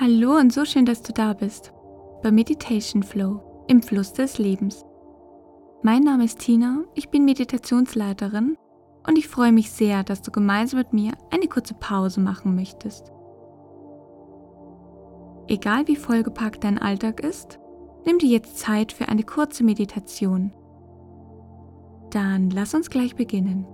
Hallo und so schön, dass du da bist bei Meditation Flow im Fluss des Lebens. Mein Name ist Tina, ich bin Meditationsleiterin und ich freue mich sehr, dass du gemeinsam mit mir eine kurze Pause machen möchtest. Egal wie vollgepackt dein Alltag ist, nimm dir jetzt Zeit für eine kurze Meditation. Dann lass uns gleich beginnen.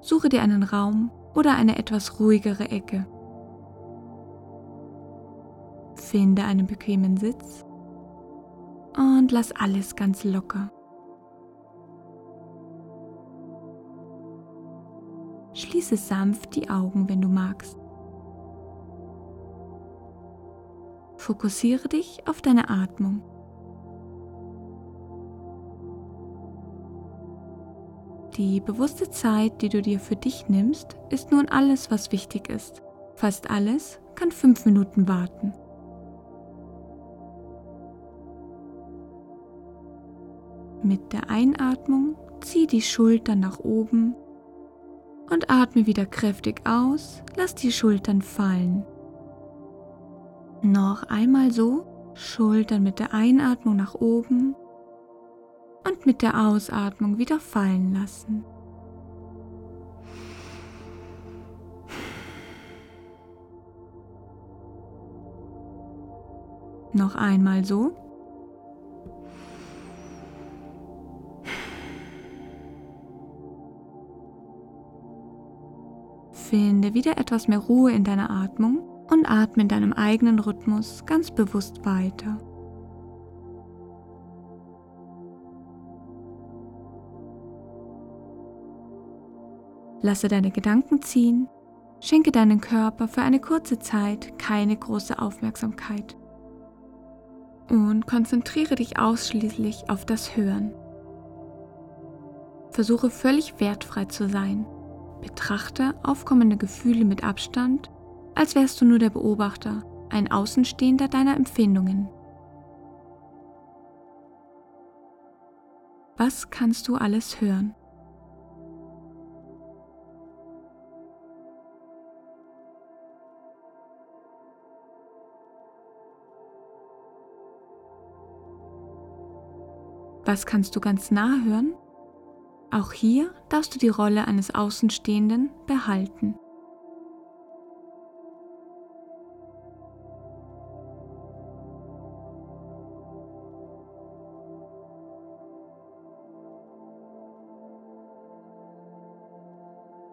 Suche dir einen Raum oder eine etwas ruhigere Ecke. Finde einen bequemen Sitz und lass alles ganz locker. Schließe sanft die Augen, wenn du magst. Fokussiere dich auf deine Atmung. Die bewusste Zeit, die du dir für dich nimmst, ist nun alles, was wichtig ist. Fast alles kann fünf Minuten warten. Mit der Einatmung zieh die Schultern nach oben und atme wieder kräftig aus, lass die Schultern fallen. Noch einmal so, Schultern mit der Einatmung nach oben und mit der Ausatmung wieder fallen lassen. Noch einmal so. Finde wieder etwas mehr Ruhe in deiner Atmung und atme in deinem eigenen Rhythmus ganz bewusst weiter. Lasse deine Gedanken ziehen, schenke deinen Körper für eine kurze Zeit keine große Aufmerksamkeit und konzentriere dich ausschließlich auf das Hören. Versuche völlig wertfrei zu sein. Betrachte aufkommende Gefühle mit Abstand, als wärst du nur der Beobachter, ein Außenstehender deiner Empfindungen. Was kannst du alles hören? Was kannst du ganz nah hören? Auch hier darfst du die Rolle eines Außenstehenden behalten.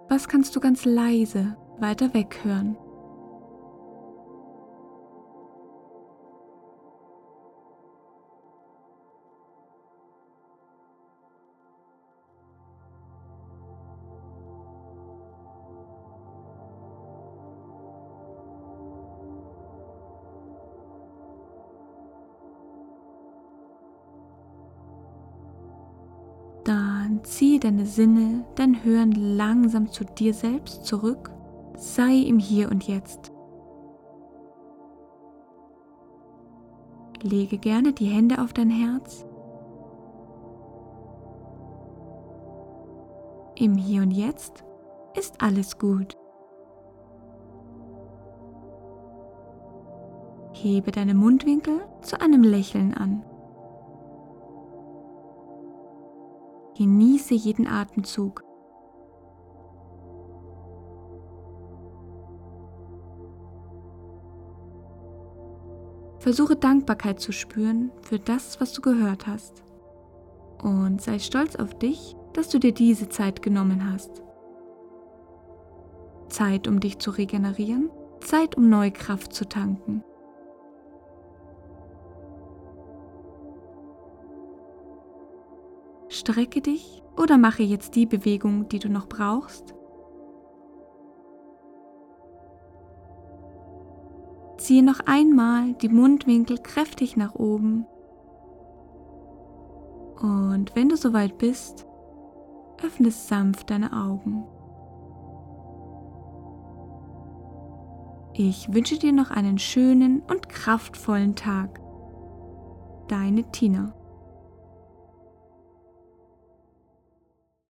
Was kannst du ganz leise weiter weg Dann ziehe deine Sinne, dein Hören langsam zu dir selbst zurück. Sei im Hier und Jetzt. Lege gerne die Hände auf dein Herz. Im Hier und Jetzt ist alles gut. Hebe deine Mundwinkel zu einem Lächeln an. Genieße jeden Atemzug. Versuche Dankbarkeit zu spüren für das, was du gehört hast. Und sei stolz auf dich, dass du dir diese Zeit genommen hast. Zeit, um dich zu regenerieren, Zeit, um neue Kraft zu tanken. Strecke dich oder mache jetzt die Bewegung, die du noch brauchst. Ziehe noch einmal die Mundwinkel kräftig nach oben. Und wenn du soweit bist, öffne sanft deine Augen. Ich wünsche dir noch einen schönen und kraftvollen Tag. Deine Tina.